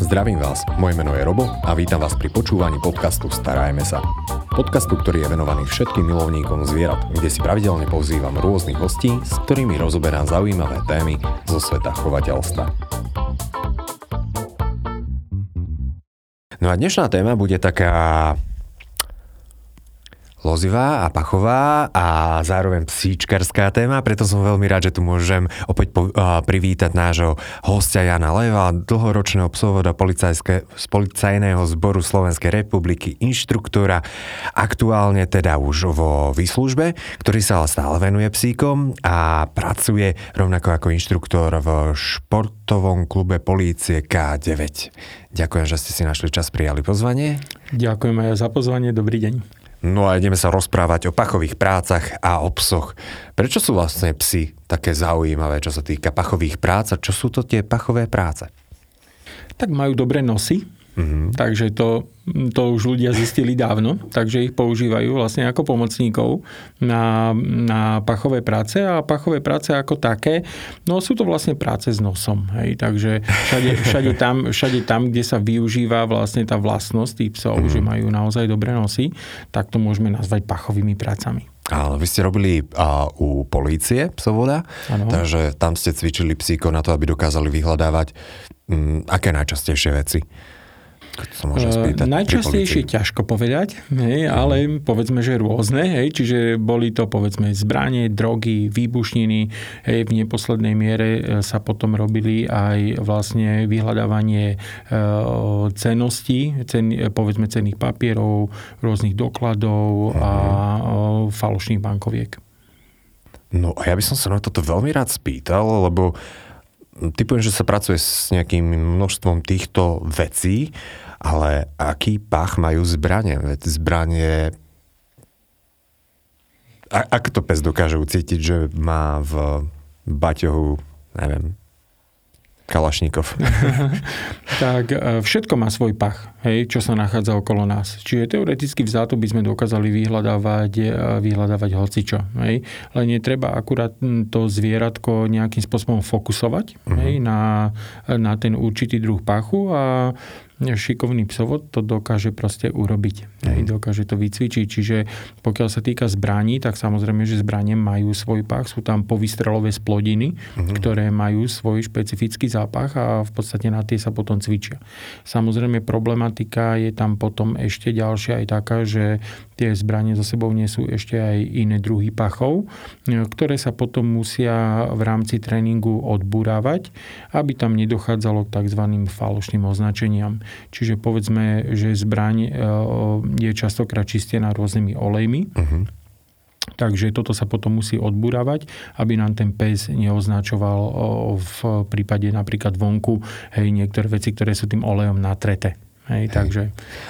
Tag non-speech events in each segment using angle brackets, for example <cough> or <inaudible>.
Zdravím vás, moje meno je Robo a vítam vás pri počúvaní podcastu Starajme sa. Podcastu, ktorý je venovaný všetkým milovníkom zvierat, kde si pravidelne pozývam rôznych hostí, s ktorými rozoberám zaujímavé témy zo sveta chovateľstva. No a dnešná téma bude taká lozivá a pachová a zároveň psíčkarská téma, preto som veľmi rád, že tu môžem opäť po, uh, privítať nášho hostia Jana Leva, dlhoročného psovoda z policajného zboru Slovenskej republiky, inštruktora, aktuálne teda už vo výslužbe, ktorý sa ale stále venuje psíkom a pracuje rovnako ako inštruktor v športovom klube polície K9. Ďakujem, že ste si našli čas, prijali pozvanie. Ďakujem aj za pozvanie, dobrý deň. No a ideme sa rozprávať o pachových prácach a o psoch. Prečo sú vlastne psy také zaujímavé, čo sa týka pachových prác a čo sú to tie pachové práce? Tak majú dobré nosy, Mm-hmm. Takže to, to už ľudia zistili dávno, takže ich používajú vlastne ako pomocníkov na, na pachové práce a pachové práce ako také, no sú to vlastne práce s nosom. Hej, takže všade, <laughs> všade, tam, všade tam, kde sa využíva vlastne tá vlastnosť tých psov, mm-hmm. že majú naozaj dobré nosy, tak to môžeme nazvať pachovými prácami. Ale vy ste robili a, u polície psovoda, ano. takže tam ste cvičili psíko na to, aby dokázali vyhľadávať m, aké najčastejšie veci sa môžem spýtať? Uh, najčastejšie ťažko povedať, hej, uh-huh. ale povedzme, že rôzne, hej, čiže boli to povedzme zbranie, drogy, výbušniny, hej, v neposlednej miere e, sa potom robili aj vlastne vyhľadávanie uh, ceností, cen, povedzme cenných papierov, rôznych dokladov uh-huh. a uh, falošných bankoviek. No a ja by som sa na toto veľmi rád spýtal, lebo typujem, že sa pracuje s nejakým množstvom týchto vecí ale aký pach majú zbranie? Veď zbranie... A, ak to pes dokáže ucítiť, že má v baťohu, neviem, Kalašníkov. <laughs> tak e, všetko má svoj pach, hej, čo sa nachádza okolo nás. Čiže teoreticky vzáto by sme dokázali vyhľadávať, e, vyhľadávať hocičo. Hej. Len je treba akurát to zvieratko nejakým spôsobom fokusovať uh-huh. hej, na, na ten určitý druh pachu a šikovný psovod to dokáže proste urobiť. Hej, dokáže to vycvičiť. Čiže pokiaľ sa týka zbraní, tak samozrejme, že zbranie majú svoj pach. Sú tam povystrelové splodiny, mm. ktoré majú svoj špecifický zápach a v podstate na tie sa potom cvičia. Samozrejme, problematika je tam potom ešte ďalšia aj taká, že tie zbranie so sebou nesú ešte aj iné druhy pachov, ktoré sa potom musia v rámci tréningu odburávať, aby tam nedochádzalo k tzv. falošným označeniam. Čiže povedzme, že zbraň e, je častokrát čistená rôznymi olejmi. Uh-huh. Takže toto sa potom musí odburávať, aby nám ten pes neoznačoval v prípade napríklad vonku hej, niektoré veci, ktoré sú tým olejom natreté. Hej, hej. Takže,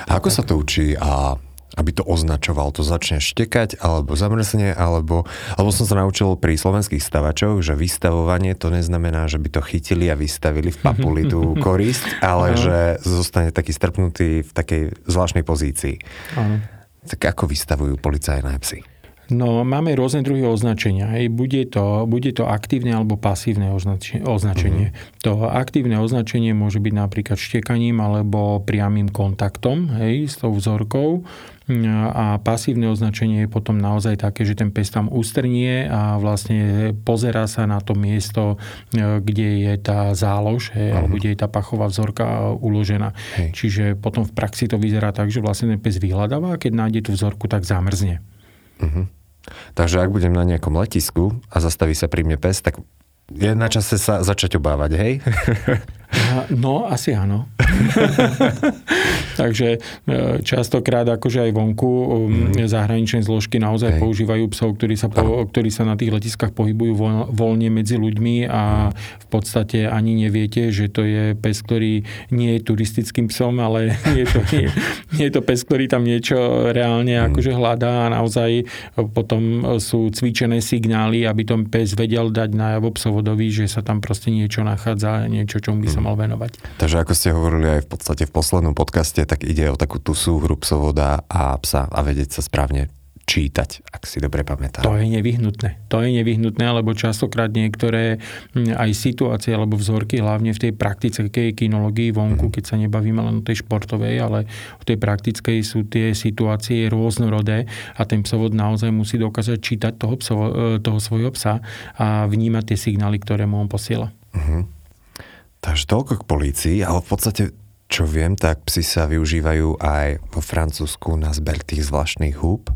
a ako tak. sa to učí a aby to označoval, to začne štekať, alebo zamrzne, alebo, alebo som sa naučil pri slovenských stavačoch, že vystavovanie to neznamená, že by to chytili a vystavili v papuli tú <laughs> korist, ale že zostane taký strpnutý v takej zvláštnej pozícii. Aha. Tak ako vystavujú policajné psy? No, máme rôzne druhy označenia. Hej. Bude, to, bude to aktívne alebo pasívne označenie. Mm-hmm. To aktívne označenie môže byť napríklad štekaním alebo priamým kontaktom hej, s tou vzorkou a pasívne označenie je potom naozaj také, že ten pes tam ustrnie a vlastne pozera sa na to miesto, e, kde je tá zálož, hej, uh-huh. alebo kde je tá pachová vzorka uložená. Hej. Čiže potom v praxi to vyzerá tak, že vlastne ten pes vyhľadáva a keď nájde tú vzorku, tak zamrzne. Uh-huh. Takže ak budem na nejakom letisku a zastaví sa pri mne pes, tak je na čase sa začať obávať, hej? <laughs> No, asi áno. <laughs> Takže e, častokrát akože aj vonku mm. zahraničné zložky naozaj Hej. používajú psov, ktorí sa, po, ktorí sa na tých letiskách pohybujú voľne medzi ľuďmi a v podstate ani neviete, že to je pes, ktorý nie je turistickým psom, ale <laughs> je to, nie, nie je to pes, ktorý tam niečo reálne mm. akože hľadá a naozaj potom sú cvičené signály, aby tom pes vedel dať najavo psovodovi, že sa tam proste niečo nachádza, niečo, čomu by sa mal venovať. Takže ako ste hovorili aj v podstate v poslednom podcaste, tak ide o takú tú súhru psovoda a psa a vedieť sa správne čítať, ak si dobre pamätám. To je nevyhnutné. To je nevyhnutné, lebo častokrát niektoré aj situácie alebo vzorky, hlavne v tej praktickej kinológii vonku, mm. keď sa nebavíme len o tej športovej, ale o tej praktickej sú tie situácie rôznorodé a ten psovod naozaj musí dokázať čítať toho, psovo, e, toho svojho psa a vnímať tie signály, ktoré mu on posiela. Mm-hmm. Takže toľko k polícii, ale v podstate čo viem, tak psi sa využívajú aj vo Francúzsku na zber tých zvláštnych húb.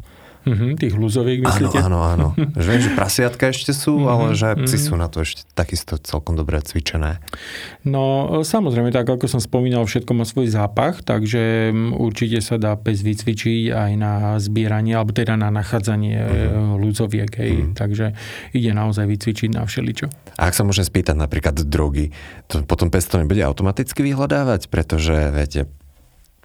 Mm-hmm, tých hluzoviek, myslíte? Áno, áno, áno. <laughs> že viem, že prasiatka ešte sú, mm-hmm, ale že psi mm-hmm. sú na to ešte takisto celkom dobre cvičené. No, samozrejme, tak ako som spomínal, všetko má svoj zápach, takže určite sa dá pes vycvičiť aj na zbieranie, alebo teda na nachádzanie mm-hmm. hej. Mm-hmm. Takže ide naozaj vycvičiť na všeličo. A ak sa môžem spýtať napríklad drogy, to potom pes to nebude automaticky vyhľadávať, pretože, viete,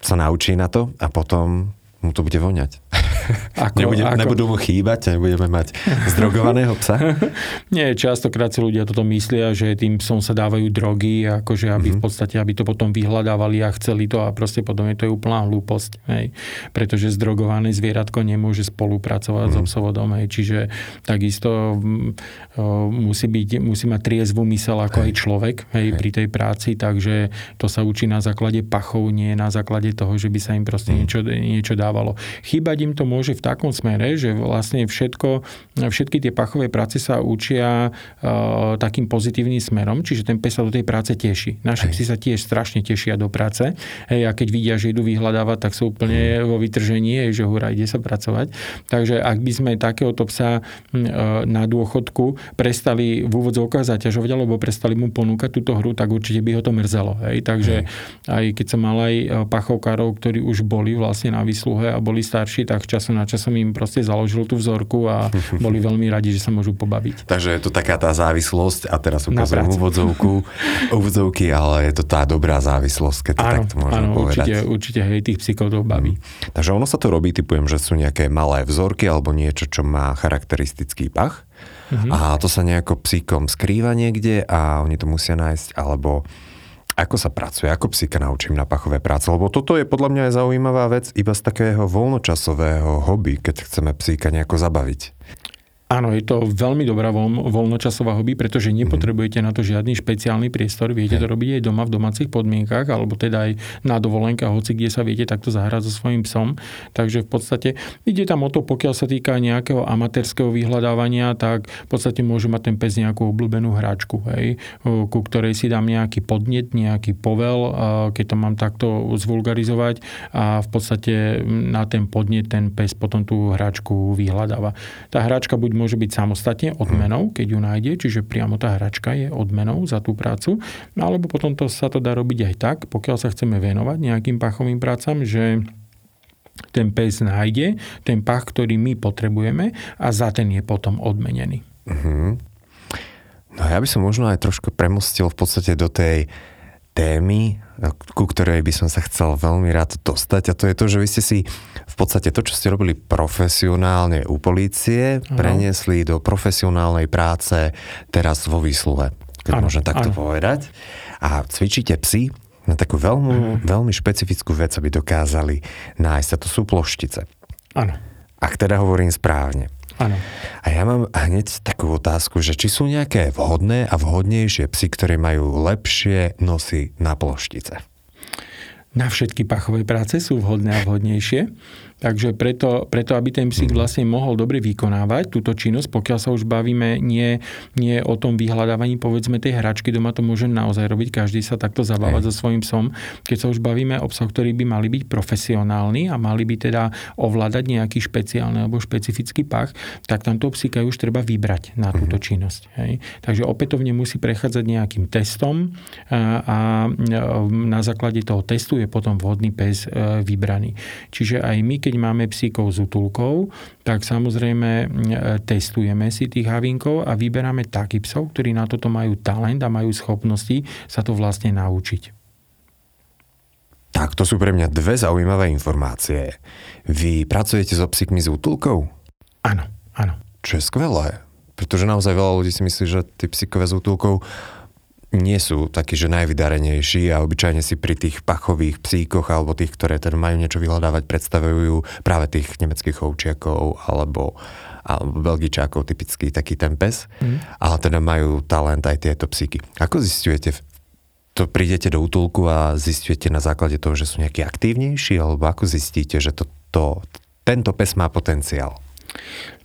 sa naučí na to a potom mu to bude voňať. <laughs> <laughs> Ako, Nebude, ako... Nebudú mu chýbať, nebudeme mať <laughs> zdrogovaného psa? <laughs> Nie, častokrát si ľudia toto myslia, že tým psom sa dávajú drogy, akože aby mm-hmm. v mhm. podstate, aby to potom vyhľadávali a chceli to a proste potom je to je úplná hlúposť. Hej. Pretože zdrogované zvieratko nemôže spolupracovať mm-hmm. so psovodom. Hej. Čiže takisto o, musí, byť, musí mať triezvú mysel ako hej. aj človek hej, hej. pri tej práci, takže to sa učí na základe pachov, nie na základe toho, že by sa im proste mm. niečo, niečo dávalo. Chýbať im to môže v takom smere, že vlastne všetko, všetky tie pachové práce sa učia uh, takým pozitívnym smerom, čiže ten pes sa do tej práce teší. Naši psi sa tiež strašne tešia do práce. Hej, a keď vidia, že idú vyhľadávať, tak sú úplne vo vytržení, hej, že hurá, ide sa pracovať. Takže ak by sme takéhoto psa uh, na dôchodku prestali v úvodzovkách zaťažovať, alebo prestali mu ponúkať túto hru, tak určite by ho to mrzelo. Hej. Takže aj keď som mal aj pachovkárov, ktorí už boli vlastne na výsluhe a boli starší, tak čas času na čas som im proste založil tú vzorku a <laughs> boli veľmi radi, že sa môžu pobaviť. Takže je to taká tá závislosť a teraz ukazujem úvodzovku, <laughs> úvodzovky, ale je to tá dobrá závislosť, keď to áno, takto môžem áno, povedať. Určite, určite hej, tých psíkov to baví. Hmm. Takže ono sa to robí, typujem, že sú nejaké malé vzorky alebo niečo, čo má charakteristický pach. Mm-hmm. A to sa nejako psíkom skrýva niekde a oni to musia nájsť, alebo ako sa pracuje, ako psíka naučím na pachové práce, lebo toto je podľa mňa aj zaujímavá vec iba z takého voľnočasového hobby, keď chceme psíka nejako zabaviť. Áno, je to veľmi dobrá voľ, voľnočasová hobby, pretože nepotrebujete na to žiadny špeciálny priestor. Viete to robiť aj doma v domácich podmienkach, alebo teda aj na dovolenkách, hoci kde sa viete takto zahrať so svojím psom. Takže v podstate ide tam o to, pokiaľ sa týka nejakého amatérskeho vyhľadávania, tak v podstate môže mať ten pes nejakú obľúbenú hráčku, hej, ku ktorej si dám nejaký podnet, nejaký povel, keď to mám takto zvulgarizovať a v podstate na ten podnet ten pes potom tú hráčku vyhľadáva. Tá hráčka buď môže byť samostatne odmenou, keď ju nájde, čiže priamo tá hračka je odmenou za tú prácu, alebo potom to sa to dá robiť aj tak, pokiaľ sa chceme venovať nejakým pachovým prácam, že ten pes nájde ten pach, ktorý my potrebujeme a za ten je potom odmenený. Uh-huh. No ja by som možno aj trošku premostil v podstate do tej témy, ku ktorej by som sa chcel veľmi rád dostať a to je to, že vy ste si v podstate to, čo ste robili profesionálne u polície, ano. preniesli do profesionálnej práce teraz vo výsluhe, keď ano. môžem takto ano. povedať. A cvičíte psy na takú veľmi, veľmi špecifickú vec, aby dokázali nájsť. A to sú ploštice. Áno. Ak teda hovorím správne. Áno. A ja mám hneď takú otázku, že či sú nejaké vhodné a vhodnejšie psy, ktoré majú lepšie nosy na ploštice? Na všetky pachové práce sú vhodné a vhodnejšie. Takže preto, preto aby ten psík vlastne mohol dobre vykonávať túto činnosť, pokiaľ sa už bavíme nie, nie o tom vyhľadávaní povedzme tej hračky, doma to môže naozaj robiť, každý sa takto zabávať so svojím psom. Keď sa už bavíme o psoch, ktorí by mali byť profesionálni a mali by teda ovládať nejaký špeciálny alebo špecifický pach, tak tamto psíka už treba vybrať na túto mhm. činnosť. Hej. Takže opätovne musí prechádzať nejakým testom a, a na základe toho testu je potom vhodný pes e, vybraný. Čiže aj my, keď keď máme psíkov s útulkou, tak samozrejme testujeme si tých havinkov a vyberáme taký psov, ktorí na toto majú talent a majú schopnosti sa to vlastne naučiť. Tak, to sú pre mňa dve zaujímavé informácie. Vy pracujete so psíkmi s útulkou? Áno, áno. Čo je skvelé, pretože naozaj veľa ľudí si myslí, že tí psíkové s útulkou nie sú takí, že najvydarenejší a obyčajne si pri tých pachových psíkoch alebo tých, ktoré teda majú niečo vyhľadávať, predstavujú práve tých nemeckých ovčiakov alebo, alebo belgičákov, typický taký ten pes, mm. ale teda majú talent aj tieto psíky. Ako zistujete, to prídete do útulku a zistujete na základe toho, že sú nejakí aktívnejší, alebo ako zistíte, že to, to, tento pes má potenciál?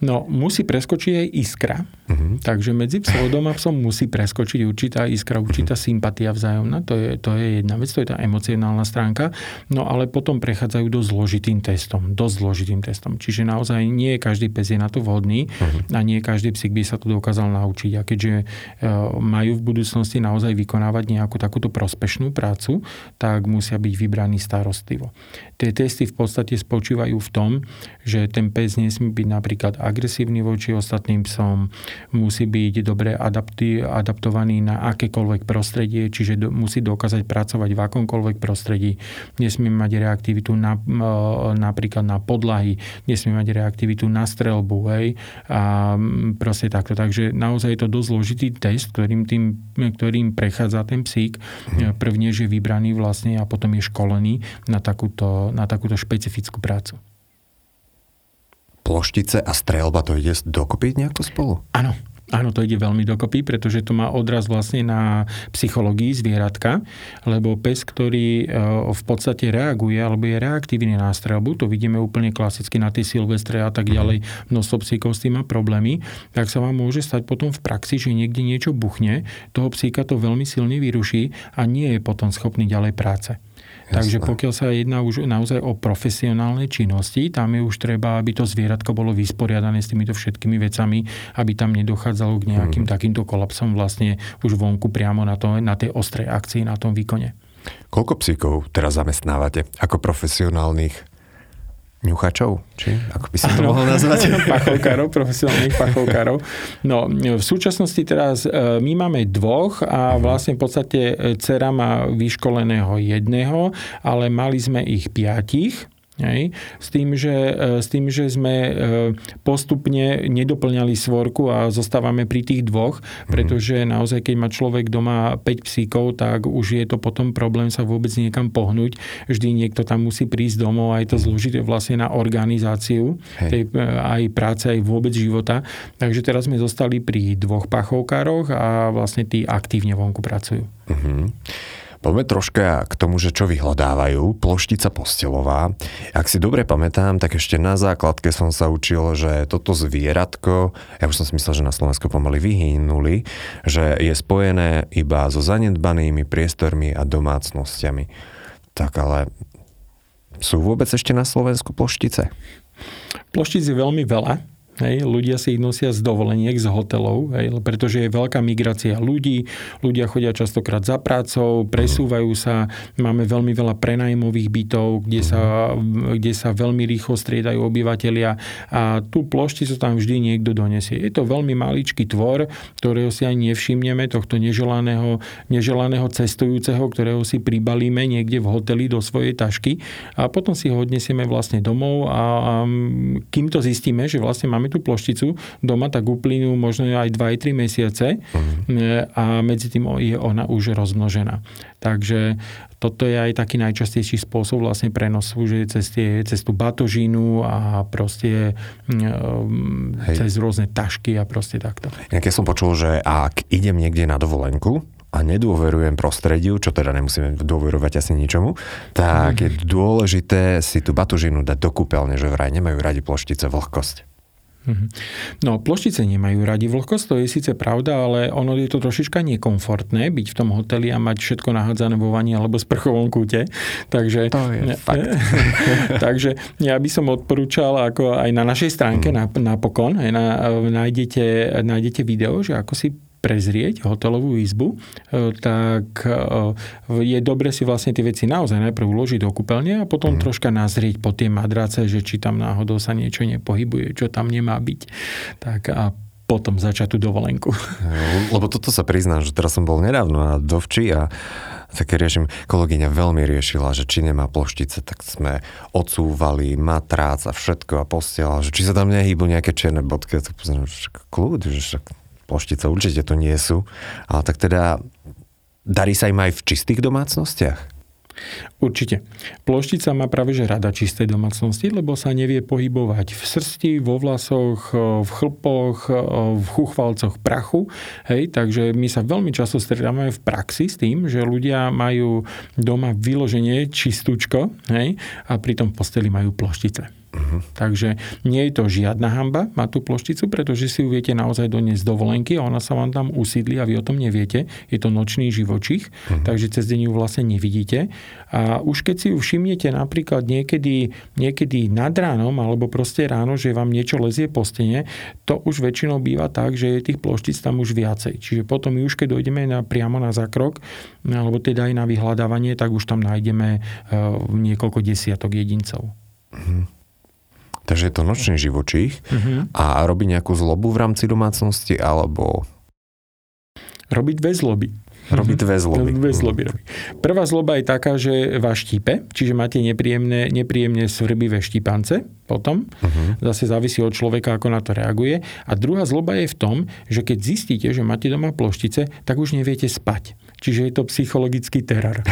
No, musí preskočiť aj iskra. Uh-huh. Takže medzi psovodom a psom musí preskočiť určitá iskra, určitá uh-huh. sympatia vzájomná. To je, to je jedna vec, to je tá emocionálna stránka. No ale potom prechádzajú do zložitým testom. Dosť zložitým testom. Čiže naozaj nie každý pes je na to vhodný uh-huh. a nie každý psík by sa to dokázal naučiť. A keďže uh, majú v budúcnosti naozaj vykonávať nejakú takúto prospešnú prácu, tak musia byť vybraní starostlivo. Tie testy v podstate spočívajú v tom, že ten pes nesmie byť napríklad agresívny voči ostatným psom, musí byť dobre adapti, adaptovaný na akékoľvek prostredie, čiže do, musí dokázať pracovať v akomkoľvek prostredí. Nesmie mať reaktivitu na, napríklad na podlahy, nesmie mať reaktivitu na strelbu, hej, a proste takto. Takže naozaj je to dosť zložitý test, ktorým, tým, ktorým prechádza ten psík. Mhm. Prvne, že vybraný vlastne a potom je školený na takúto, na takúto špecifickú prácu ploštice a strelba, to ide dokopy nejako spolu? Áno, Áno, to ide veľmi dokopy, pretože to má odraz vlastne na psychológii zvieratka, lebo pes, ktorý e, v podstate reaguje alebo je reaktívny na strelbu, to vidíme úplne klasicky na tie silvestre a tak ďalej, množstvo psíkov s tým má problémy, tak sa vám môže stať potom v praxi, že niekde niečo buchne, toho psíka to veľmi silne vyruší a nie je potom schopný ďalej práce. Takže pokiaľ sa jedná už naozaj o profesionálne činnosti, tam je už treba, aby to zvieratko bolo vysporiadané s týmito všetkými vecami, aby tam nedochádzalo k nejakým hmm. takýmto kolapsom vlastne už vonku priamo na, to, na tej ostrej akcii, na tom výkone. Koľko psíkov teraz zamestnávate ako profesionálnych ňuchačov, či ako by som to mohol nazvať? <laughs> pachovkárov, profesionálnych pachovkárov. No, v súčasnosti teraz e, my máme dvoch a mhm. vlastne v podstate e, dcera má vyškoleného jedného, ale mali sme ich piatich Hej. S, tým, že, e, s tým, že sme e, postupne nedoplňali svorku a zostávame pri tých dvoch, mhm. pretože naozaj, keď má človek doma 5 psíkov, tak už je to potom problém sa vôbec niekam pohnúť. Vždy niekto tam musí prísť domov a je to zložité vlastne na organizáciu tej, e, aj práce, aj vôbec života. Takže teraz sme zostali pri dvoch pachovkároch a vlastne tí aktívne vonku pracujú. Uh-huh. Poďme troška k tomu, že čo vyhľadávajú. Ploštica postelová. Ak si dobre pamätám, tak ešte na základke som sa učil, že toto zvieratko, ja už som si myslel, že na Slovensku pomaly vyhynuli, že je spojené iba so zanedbanými priestormi a domácnosťami. Tak ale sú vôbec ešte na Slovensku ploštice? Ploštic je veľmi veľa. Hej, ľudia si ich nosia z dovoleniek, z hotelov, hej, pretože je veľká migrácia ľudí, ľudia chodia častokrát za prácou, presúvajú sa, máme veľmi veľa prenajmových bytov, kde sa, kde sa veľmi rýchlo striedajú obyvateľia a tú plošticu tam vždy niekto donesie. Je to veľmi maličký tvor, ktorého si ani nevšimneme, tohto neželaného, neželaného cestujúceho, ktorého si pribalíme niekde v hoteli do svojej tašky a potom si ho odnesieme vlastne domov a, a kým to zistíme, že vlastne máme máme tú plošticu doma, tak uplynú možno aj 2-3 mesiace uh-huh. a medzi tým je ona už rozmnožená. Takže toto je aj taký najčastejší spôsob vlastne prenosu, že cez, tie, cez tú batožinu a proste Hej. cez rôzne tašky a proste takto. Ja keď som počul, že ak idem niekde na dovolenku, a nedôverujem prostrediu, čo teda nemusíme dôverovať asi ničomu, tak mm. je dôležité si tú batužinu dať do kúpeľne, že vraj nemajú radi ploštice vlhkosť. Mhm. No, ploštice nemajú radi vlhkosť, to je síce pravda, ale ono je to trošička nekomfortné byť v tom hoteli a mať všetko nahádzané vo vani alebo sprchovom kúte. Takže, to je fakt. <laughs> <laughs> takže ja by som odporúčal, ako aj na našej stránke mm. napokon, aj na, nájdete, nájdete video, že ako si prezrieť hotelovú izbu, e, tak e, je dobre si vlastne tie veci naozaj najprv uložiť do kúpeľne a potom mm. troška nazrieť po tie madrace, že či tam náhodou sa niečo nepohybuje, čo tam nemá byť. Tak a potom začať tú dovolenku. Lebo toto sa priznám, že teraz som bol nedávno na Dovči a také riešim, kolegyňa veľmi riešila, že či nemá ploštice, tak sme odsúvali matrác a všetko a posielala, že či sa tam nehýbu nejaké čierne bodky. Tak pozriem, že kľud, že však ploštice určite to nie sú. Ale tak teda darí sa im aj v čistých domácnostiach? Určite. Ploštica má práve že rada čisté domácnosti, lebo sa nevie pohybovať v srsti, vo vlasoch, v chlpoch, v chuchvalcoch prachu. Hej, takže my sa veľmi často stretávame v praxi s tým, že ľudia majú doma vyloženie čistúčko hej, a pritom v posteli majú ploštice. Uh-huh. Takže nie je to žiadna hamba mať tú plošticu, pretože si ju viete naozaj doniesť dovolenky a ona sa vám tam usídli a vy o tom neviete. Je to nočný živočích, uh-huh. takže cez deň ju vlastne nevidíte. A už keď si ju všimnete napríklad niekedy, niekedy nad ránom alebo proste ráno, že vám niečo lezie po stene, to už väčšinou býva tak, že je tých ploštic tam už viacej. Čiže potom už keď dojdeme na, priamo na zákrok, alebo teda aj na vyhľadávanie, tak už tam nájdeme uh, niekoľko desiatok jedincov. Uh-huh. Takže je to nočný živočích uh-huh. a robí nejakú zlobu v rámci domácnosti alebo... Robí dve zloby. Robí dve zloby. Dve zloby robí. Prvá zloba je taká, že vás štípe, čiže máte nepríjemné, nepríjemne svrbivé štípance potom. Uh-huh. Zase závisí od človeka, ako na to reaguje. A druhá zloba je v tom, že keď zistíte, že máte doma ploštice, tak už neviete spať. Čiže je to psychologický teror.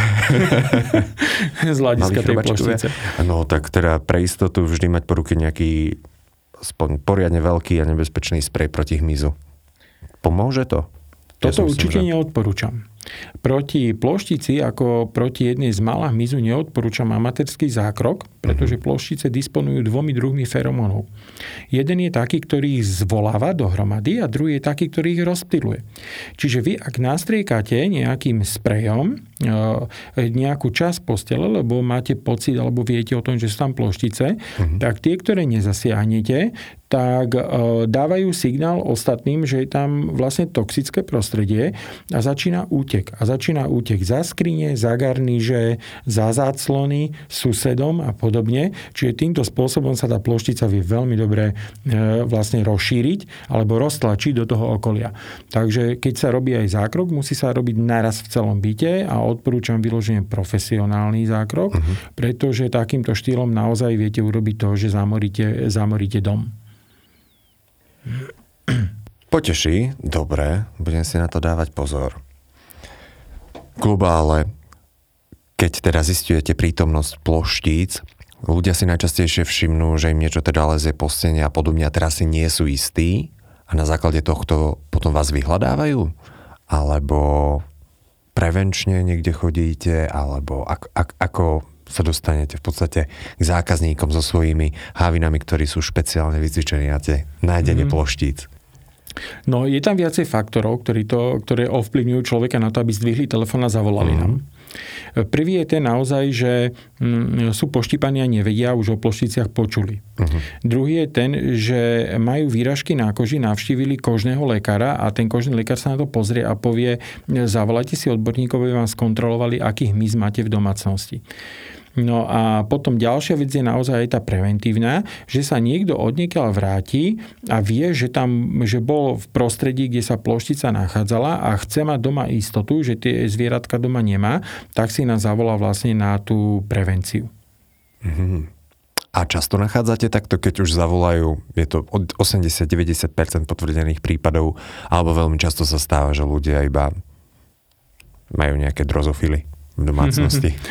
<laughs> Z hľadiska tej ploštice. No tak teda pre istotu vždy mať po ruke nejaký aspoň poriadne veľký a nebezpečný sprej proti hmyzu. Pomôže to? Toto ja určite že... neodporúčam. Proti ploštici, ako proti jednej z malých hmyzu, neodporúčam amatérský zákrok, pretože mhm. ploštice disponujú dvomi druhmi feromónov. Jeden je taký, ktorý ich zvoláva dohromady a druhý je taký, ktorý ich rozptyluje. Čiže vy, ak nastriekate nejakým sprejom nejakú časť postele, lebo máte pocit alebo viete o tom, že sú tam ploštice, uh-huh. tak tie, ktoré nezasiahnete, tak e, dávajú signál ostatným, že je tam vlastne toxické prostredie a začína útek. A začína útek za skrine, za garníže, za záclony, susedom a podobne. Čiže týmto spôsobom sa tá ploštica vie veľmi dobre e, vlastne rozšíriť alebo roztlačiť do toho okolia. Takže keď sa robí aj zákrok, musí sa robiť naraz v celom byte a odporúčam vyloženie profesionálny zákrok, uh-huh. pretože takýmto štýlom naozaj viete urobiť to, že zamoríte, zamoríte dom. Poteší, dobre, budem si na to dávať pozor. Kluba, ale keď teda zistujete prítomnosť ploštíc, ľudia si najčastejšie všimnú, že im niečo teda lezie po stene a podobne a teraz si nie sú istí a na základe tohto potom vás vyhľadávajú? Alebo prevenčne niekde chodíte, alebo ak, ak, ako sa dostanete v podstate k zákazníkom so svojimi hávinami, ktorí sú špeciálne vycvičení na tie nájdenie mm. ploštíc. No je tam viacej faktorov, ktorí to, ktoré ovplyvňujú človeka na to, aby zdvihli telefón a zavolali mm. nám. Prvý je ten naozaj, že mm, sú poštípaní a nevedia, už o plošticiach počuli. Uh-huh. Druhý je ten, že majú výražky na koži, navštívili kožného lekára a ten kožný lekár sa na to pozrie a povie, zavolajte si odborníkov, aby vám skontrolovali, aký hmyz máte v domácnosti. No a potom ďalšia vec je naozaj aj tá preventívna, že sa niekto odniekiaľ vráti a vie, že tam, že bol v prostredí, kde sa ploštica nachádzala a chce mať doma istotu, že tie zvieratka doma nemá, tak si nás zavolá vlastne na tú prevenciu. Mm-hmm. A často nachádzate takto, keď už zavolajú, je to od 80-90% potvrdených prípadov, alebo veľmi často sa stáva, že ľudia iba majú nejaké drozofily v domácnosti? <laughs>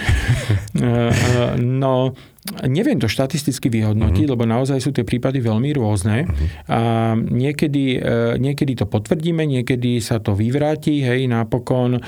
Eh, eh, no, Neviem to štatisticky vyhodnotiť, uh-huh. lebo naozaj sú tie prípady veľmi rôzne. Uh-huh. A niekedy, e, niekedy to potvrdíme, niekedy sa to vyvráti. Hej, napokon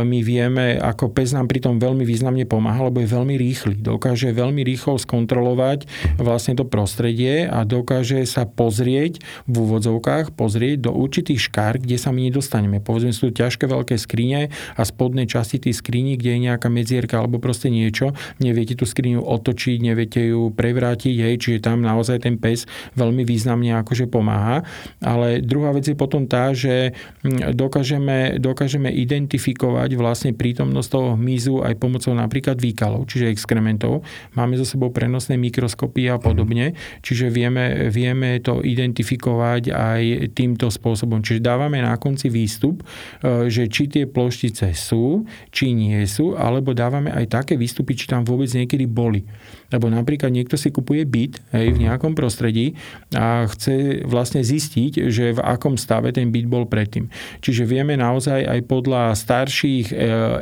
my vieme, ako pes nám pri tom veľmi významne pomáha, lebo je veľmi rýchly. Dokáže veľmi rýchlo skontrolovať vlastne to prostredie a dokáže sa pozrieť v úvodzovkách, pozrieť do určitých škár, kde sa my nedostaneme. Povedzme, sú ťažké veľké skrine a spodnej časti tých skríní, kde je nejaká medzierka alebo proste niečo, neviete tú skriňu otočiť otočiť, neviete ju prevrátiť, hej, čiže tam naozaj ten pes veľmi významne akože pomáha. Ale druhá vec je potom tá, že hm, dokážeme, dokážeme identifikovať vlastne prítomnosť toho hmyzu aj pomocou napríklad výkalov, čiže exkrementov. Máme so sebou prenosné mikroskopy a podobne, čiže vieme, vieme to identifikovať aj týmto spôsobom. Čiže dávame na konci výstup, e, že či tie ploštice sú, či nie sú, alebo dávame aj také výstupy, či tam vôbec niekedy boli. Lebo napríklad niekto si kupuje byt hej, v nejakom prostredí a chce vlastne zistiť, že v akom stave ten byt bol predtým. Čiže vieme naozaj aj podľa starších e,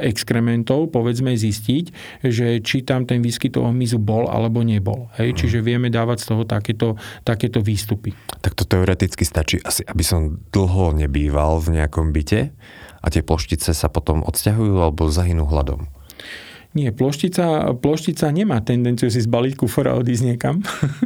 exkrementov povedzme zistiť, že či tam ten výskyt toho hmyzu bol alebo nebol. Hej? Mhm. Čiže vieme dávať z toho takéto, takéto výstupy. Tak to teoreticky stačí asi, aby som dlho nebýval v nejakom byte a tie ploštice sa potom odsťahujú alebo zahynú hladom. Nie, ploštica, ploštica nemá tendenciu si zbaliť kufor a odísť niekam.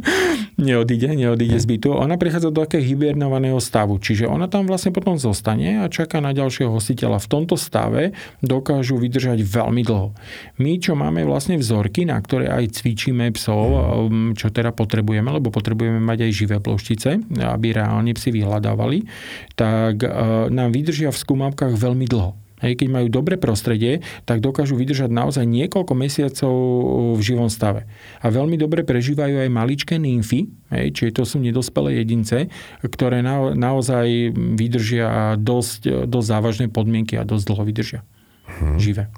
<laughs> neodíde, neodíde z bytu. Ona prechádza do takého hibernovaného stavu. Čiže ona tam vlastne potom zostane a čaká na ďalšieho hostiteľa. V tomto stave dokážu vydržať veľmi dlho. My, čo máme vlastne vzorky, na ktoré aj cvičíme psov, um, čo teda potrebujeme, lebo potrebujeme mať aj živé ploštice, aby reálne psi vyhľadávali, tak uh, nám vydržia v skúmavkách veľmi dlho. Hej, keď majú dobré prostredie, tak dokážu vydržať naozaj niekoľko mesiacov v živom stave. A veľmi dobre prežívajú aj maličké nymfy, hej, čiže to sú nedospelé jedince, ktoré na, naozaj vydržia dosť, dosť závažné podmienky a dosť dlho vydržia. Hmm. Živé.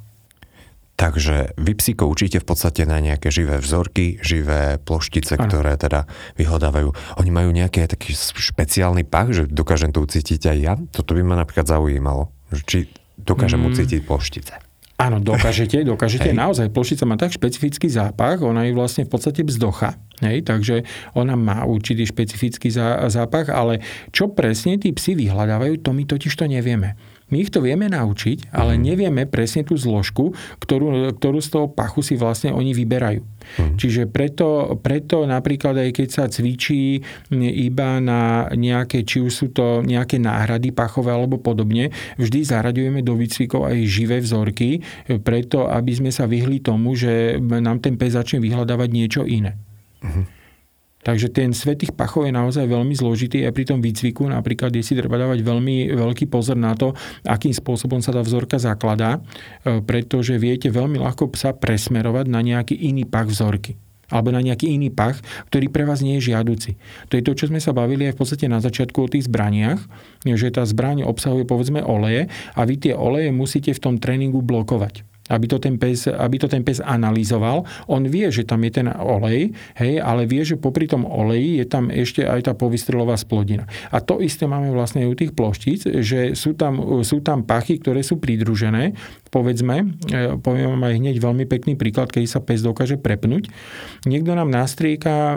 Takže vy psíko učíte v podstate na nejaké živé vzorky, živé ploštice, ano. ktoré teda vyhľadávajú. Oni majú nejaký taký špeciálny pach, že dokážem to ucítiť aj ja? Toto by ma napríklad zaujímalo. Či dokážem mm. ucítiť ploštice. Áno, dokážete, <laughs> dokážete. Hej. Naozaj, ploštica má tak špecifický zápach, ona je vlastne v podstate vzdocha. Hej, takže ona má určitý špecifický zápach, ale čo presne tí psi vyhľadávajú, to my totiž to nevieme. My ich to vieme naučiť, ale mm. nevieme presne tú zložku, ktorú, ktorú z toho pachu si vlastne oni vyberajú. Mm. Čiže preto, preto napríklad aj keď sa cvičí iba na nejaké, či už sú to nejaké náhrady pachové alebo podobne, vždy zaraďujeme do výcvikov aj živé vzorky, preto aby sme sa vyhli tomu, že nám ten pes začne vyhľadávať niečo iné. Mm. Takže ten svet tých pachov je naozaj veľmi zložitý aj pri tom výcviku. Napríklad je si treba dávať veľmi veľký pozor na to, akým spôsobom sa tá vzorka zakladá, e, pretože viete veľmi ľahko sa presmerovať na nejaký iný pach vzorky alebo na nejaký iný pach, ktorý pre vás nie je žiaduci. To je to, čo sme sa bavili aj v podstate na začiatku o tých zbraniach, že tá zbraň obsahuje povedzme oleje a vy tie oleje musíte v tom tréningu blokovať aby to, ten pes, aby to ten pes analyzoval. On vie, že tam je ten olej, hej, ale vie, že popri tom oleji je tam ešte aj tá povystrelová splodina. A to isté máme vlastne u tých ploštíc, že sú tam, sú tam pachy, ktoré sú pridružené, povedzme, e, poviem vám aj hneď veľmi pekný príklad, keď sa pes dokáže prepnúť. Niekto nám nastrieka e,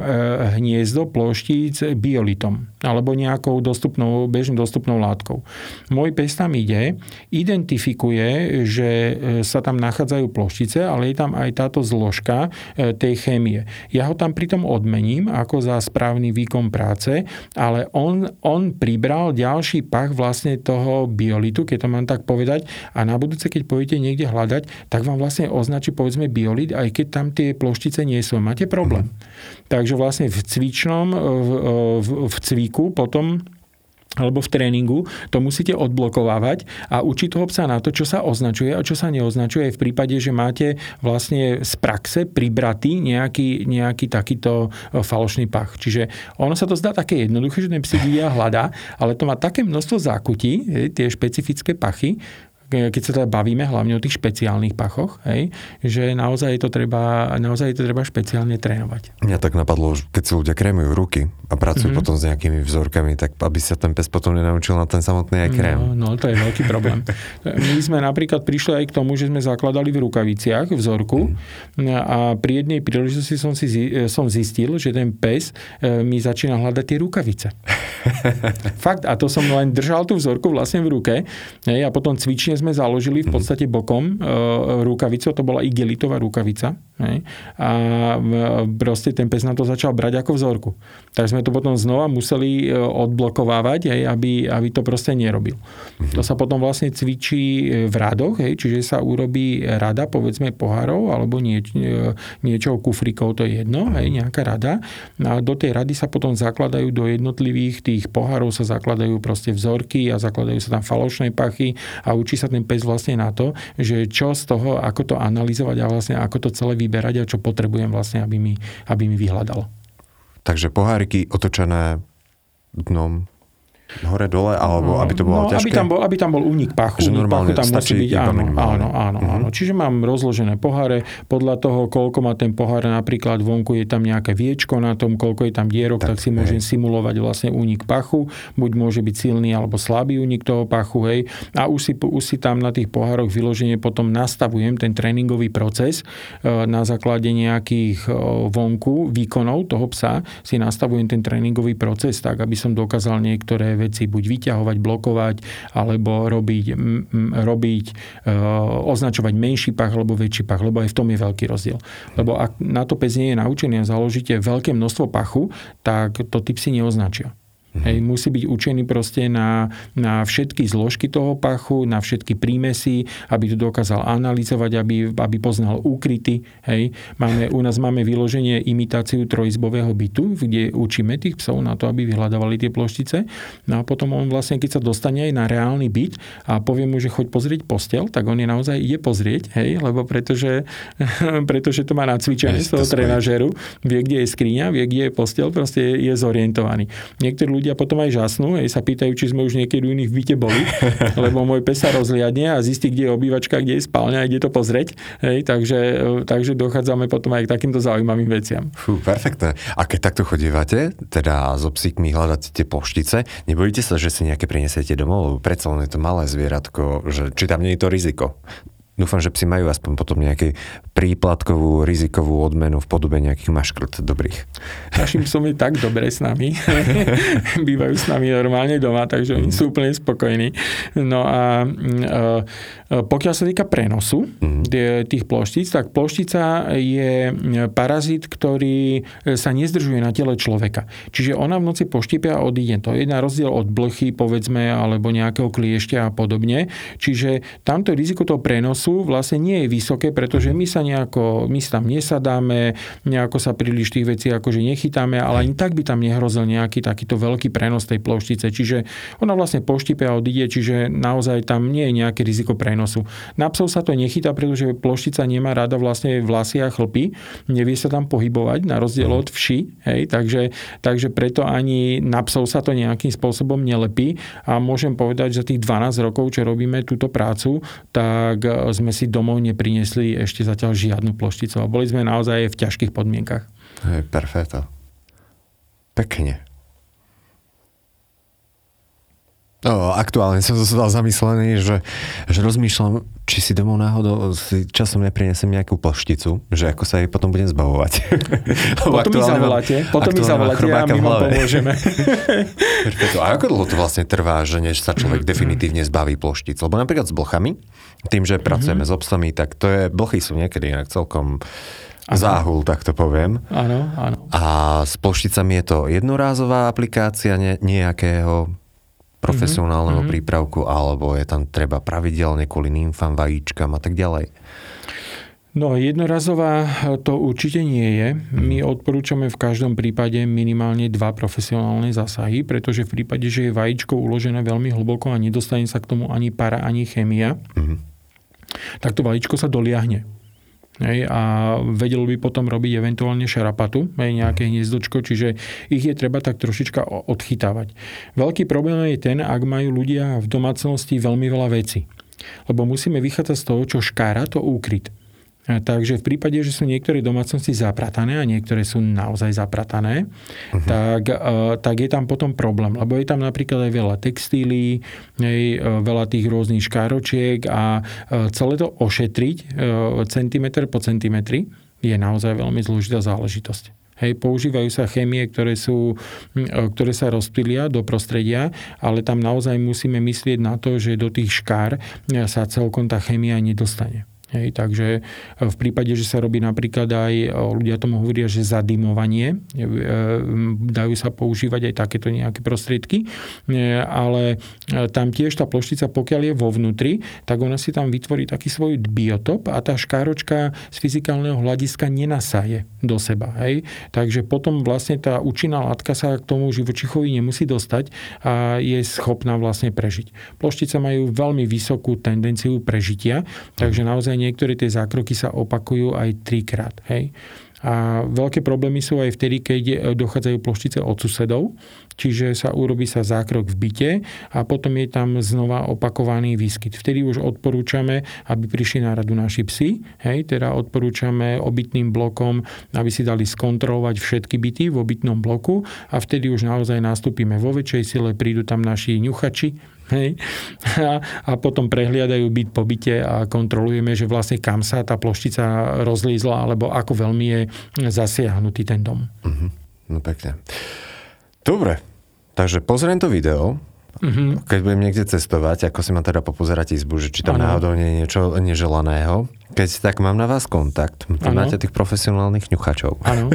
hniezdo ploštíc biolitom alebo nejakou dostupnou, bežnou dostupnou látkou. Môj pes tam ide, identifikuje, že e, sa tam nachádzajú ploštice, ale je tam aj táto zložka e, tej chémie. Ja ho tam pritom odmením ako za správny výkon práce, ale on, on pribral ďalší pach vlastne toho biolitu, keď to mám tak povedať, a na budúce, keď pôjdete niekde hľadať, tak vám vlastne označí povedzme biolit, aj keď tam tie ploštice nie sú. Máte problém. Mm. Takže vlastne v cvičnom, v, v, v cviku potom alebo v tréningu, to musíte odblokovávať a učiť toho psa na to, čo sa označuje a čo sa neoznačuje v prípade, že máte vlastne z praxe pribratý nejaký, nejaký takýto e, falošný pach. Čiže ono sa to zdá také jednoduché, že ten psík a hľadá, ale to má také množstvo zákutí, tie špecifické pachy, keď sa teda bavíme hlavne o tých špeciálnych pachoch, hej, že naozaj to treba, naozaj to treba špeciálne trénovať. Mňa tak napadlo, keď si ľudia krémujú ruky a pracujú mm-hmm. potom s nejakými vzorkami, tak aby sa ten pes potom nenaučil na ten samotný aj krém. No, no to je veľký problém. <laughs> My sme napríklad prišli aj k tomu, že sme zakladali v rukaviciach vzorku mm. a pri jednej príležitosti som, si, som zistil, že ten pes e, mi začína hľadať tie rukavice. <laughs> Fakt, a to som len držal tú vzorku vlastne v ruke hej, a potom cvične sme založili v mhm. podstate bokom e, rukavicu, to bola igelitová rukavica. Hej, a proste ten pes na to začal brať ako vzorku. Tak sme to potom znova museli e, odblokovávať, hej, aby, aby to proste nerobil. Mhm. To sa potom vlastne cvičí e, v radoch, hej, čiže sa urobí rada, povedzme pohárov, alebo nieč, niečo kufrikov, to je jedno, hej, nejaká rada. A do tej rady sa potom zakladajú do jednotlivých tých pohárov sa zakladajú proste vzorky a zakladajú sa tam falošné pachy a učí sa ten pes vlastne na to, že čo z toho, ako to analyzovať a vlastne ako to celé vyberať a čo potrebujem vlastne, aby mi, aby mi vyhľadalo. Takže poháriky otočené dnom hore, dole, alebo aby to bolo no, ťažké? Aby tam bol, aby tam bol únik pachu. Že normálne pachu tam musí byť, áno, áno, áno, áno. Čiže mám rozložené poháre, podľa toho, koľko má ten pohár, napríklad vonku je tam nejaké viečko na tom, koľko je tam dierok, tak, tak si môžem simulovať vlastne únik pachu. Buď môže byť silný alebo slabý únik toho pachu, hej. A už si, už si tam na tých pohároch vyloženie potom nastavujem ten tréningový proces e, na základe nejakých e, vonku výkonov toho psa si nastavujem ten tréningový proces tak, aby som dokázal niektoré veci buď vyťahovať, blokovať, alebo robiť, robiť e, označovať menší pach alebo väčší pach, lebo aj v tom je veľký rozdiel. Lebo ak na to pes nie je naučený a založíte veľké množstvo pachu, tak to typ si neoznačia. Mm-hmm. Hej, musí byť učený proste na, na všetky zložky toho pachu, na všetky prímesy, aby to dokázal analyzovať, aby, aby poznal úkryty. Hej. Máme, u nás máme vyloženie imitáciu trojizbového bytu, kde učíme tých psov na to, aby vyhľadávali tie ploštice. No a potom on vlastne, keď sa dostane aj na reálny byt a povie mu, že choď pozrieť postel, tak on je naozaj ide pozrieť, hej, lebo pretože, <laughs> pretože to má nacvičené z toho trenažeru, vie, kde je skriňa, vie, kde je postel, proste je, je zorientovaný. Niektorí ľudia potom aj žasnú, aj sa pýtajú, či sme už niekedy u nich v byte boli, <laughs> lebo môj pes sa rozliadne a zistí, kde je obývačka, kde je spálňa a ide to pozrieť. Hej, takže, takže dochádzame potom aj k takýmto zaujímavým veciam. Fú, perfektné. A keď takto chodívate, teda so psíkmi hľadáte tie poštice, nebojíte sa, že si nejaké prinesiete domov? Predsa len je to malé zvieratko, že, či tam nie je to riziko? Dúfam, že psi majú aspoň potom nejaký príplatkovú rizikovú odmenu v podobe nejakých maškrt dobrých. Našim psom je tak dobre s nami. <laughs> Bývajú s nami normálne doma, takže oni sú úplne spokojní. No a pokiaľ sa týka prenosu mm. tých ploštíc, tak ploštica je parazit, ktorý sa nezdržuje na tele človeka. Čiže ona v noci poštipia a odíde. To je na rozdiel od blchy, povedzme, alebo nejakého kliešťa a podobne. Čiže tamto riziko toho prenosu času vlastne nie je vysoké, pretože my sa nejako, my sa tam nesadáme, nejako sa príliš tých vecí akože nechytáme, ale ani tak by tam nehrozil nejaký takýto veľký prenos tej ploštice. Čiže ona vlastne poštipe a odíde, čiže naozaj tam nie je nejaké riziko prenosu. Na psov sa to nechytá, pretože ploštica nemá rada vlastne vlasy a chlpy, nevie sa tam pohybovať, na rozdiel od vši, hej, takže, takže preto ani na psov sa to nejakým spôsobom nelepí a môžem povedať, že tých 12 rokov, čo robíme túto prácu, tak sme si domov neprinesli ešte zatiaľ žiadnu plošticu. A boli sme naozaj v ťažkých podmienkach. Hej, perfeto. Pekne. No, aktuálne som sa zamyslený, že, že rozmýšľam, či si domov náhodou si časom neprinesem nejakú plošticu, že ako sa jej potom budem zbavovať. <laughs> potom mi zavoláte, potom mi zavoláte a my vám pomôžeme. <laughs> a ako dlho to vlastne trvá, že než sa človek definitívne zbaví ploštic? Lebo napríklad s blchami, tým, že pracujeme mm-hmm. s obsami, tak to je, blchy sú niekedy inak celkom Ano. záhul, tak to poviem. Áno, áno. A s plošticami je to jednorázová aplikácia ne, nejakého profesionálneho mm-hmm. prípravku, alebo je tam treba pravidelne kvôli nymfám, vajíčkam a tak ďalej? No, jednorazová to určite nie je. My mhm. odporúčame v každom prípade minimálne dva profesionálne zásahy, pretože v prípade, že je vajíčko uložené veľmi hlboko a nedostane sa k tomu ani para, ani chemia, mm-hmm. tak to vajíčko sa doliahne. Hej, a vedel by potom robiť eventuálne šarapatu, hej, nejaké hniezdočko, čiže ich je treba tak trošička odchytávať. Veľký problém je ten, ak majú ľudia v domácnosti veľmi veľa vecí. Lebo musíme vychádzať z toho, čo škára, to úkryt. Takže v prípade, že sú niektoré domácnosti zapratané a niektoré sú naozaj zapratané, uh-huh. tak, e, tak je tam potom problém, lebo je tam napríklad aj veľa textílií, e, veľa tých rôznych škáročiek a e, celé to ošetriť centimetr po centimetri je naozaj veľmi zložitá záležitosť. Hej, používajú sa chémie, ktoré, sú, ktoré sa rozptýlia do prostredia, ale tam naozaj musíme myslieť na to, že do tých škár sa celkom tá chémia nedostane. Hej, takže e, v prípade, že sa robí napríklad aj, e, ľudia tomu hovoria, že zadimovanie, e, dajú sa používať aj takéto nejaké prostriedky, ale tam tiež tá ploštica, pokiaľ je vo vnútri, tak ona si tam vytvorí taký svoj biotop a tá škáročka z fyzikálneho hľadiska nenasaje do seba. Hej? Takže potom vlastne tá účinná látka sa k tomu živočichovi nemusí dostať a je schopná vlastne prežiť. Ploštice majú veľmi vysokú tendenciu prežitia, takže naozaj niektoré tie zákroky sa opakujú aj trikrát. Hej? A veľké problémy sú aj vtedy, keď dochádzajú ploštice od susedov, čiže sa urobí sa zákrok v byte a potom je tam znova opakovaný výskyt. Vtedy už odporúčame, aby prišli na radu naši psi, hej, teda odporúčame obytným blokom, aby si dali skontrolovať všetky byty v obytnom bloku a vtedy už naozaj nastúpime vo väčšej sile, prídu tam naši ňuchači, Hej. A, a potom prehliadajú byt po byte a kontrolujeme, že vlastne kam sa tá ploštica rozlízla alebo ako veľmi je zasiahnutý ten dom. Uh-huh. No pekne. Dobre, takže pozriem to video, Uh-huh. Keď budem niekde cestovať, ako si ma teda popozerať izbu, že či tam ano. náhodou nie je niečo neželaného. Keď tak mám na vás kontakt, to máte tých profesionálnych ňuchačov. Ano.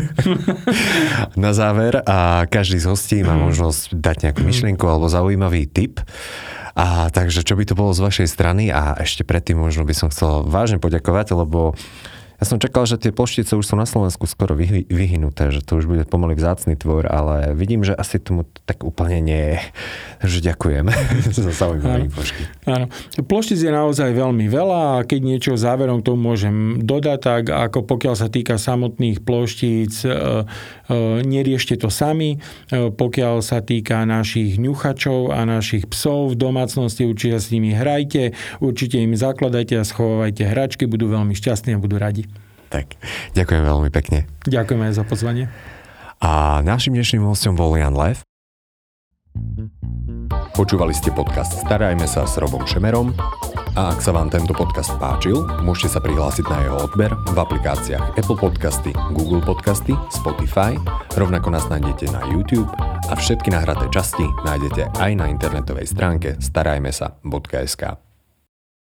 <laughs> na záver a každý z hostí má mhm. možnosť dať nejakú mhm. myšlienku alebo zaujímavý tip. A takže čo by to bolo z vašej strany a ešte predtým možno by som chcel vážne poďakovať, lebo ja som čakal, že tie ploštice už sú na Slovensku skoro vyhy, vyhynuté, že to už bude pomaly vzácný tvor, ale vidím, že asi tomu tak úplne nie je. Takže ďakujem <laughs> za zaujímavé pošky. Áno. Ploštic je naozaj veľmi veľa a keď niečo záverom k tomu môžem dodať, tak ako pokiaľ sa týka samotných ploštíc, e, e, neriešte to sami. E, pokiaľ sa týka našich ňuchačov a našich psov v domácnosti, určite s nimi hrajte, určite im zakladajte a schovávajte hračky, budú veľmi šťastní a budú radi. Tak, ďakujem veľmi pekne. Ďakujeme aj za pozvanie. A našim dnešným hostom bol Jan Lev. Počúvali ste podcast Starajme sa s Robom Šemerom a ak sa vám tento podcast páčil, môžete sa prihlásiť na jeho odber v aplikáciách Apple Podcasty, Google Podcasty, Spotify, rovnako nás nájdete na YouTube a všetky nahraté časti nájdete aj na internetovej stránke starajmesa.sk.